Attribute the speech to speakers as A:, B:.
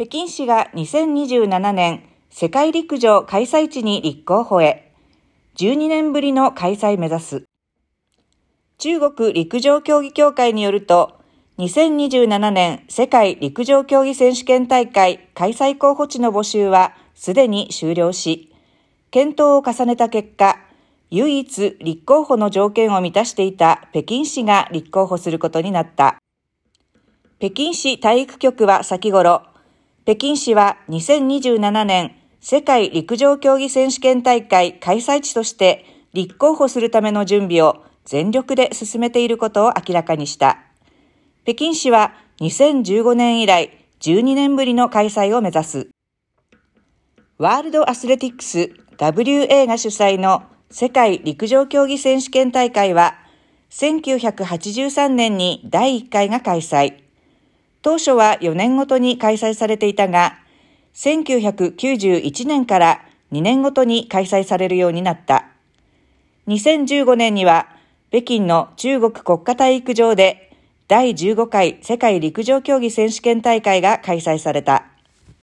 A: 北京市が2027年世界陸上開催地に立候補へ、12年ぶりの開催目指す。中国陸上競技協会によると、2027年世界陸上競技選手権大会開催候補地の募集はすでに終了し、検討を重ねた結果、唯一立候補の条件を満たしていた北京市が立候補することになった。北京市体育局は先頃、北京市は2027年世界陸上競技選手権大会開催地として立候補するための準備を全力で進めていることを明らかにした。北京市は2015年以来12年ぶりの開催を目指す。ワールドアスレティックス WA が主催の世界陸上競技選手権大会は1983年に第1回が開催。当初は4年ごとに開催されていたが、1991年から2年ごとに開催されるようになった。2015年には、北京の中国国家体育場で第15回世界陸上競技選手権大会が開催された。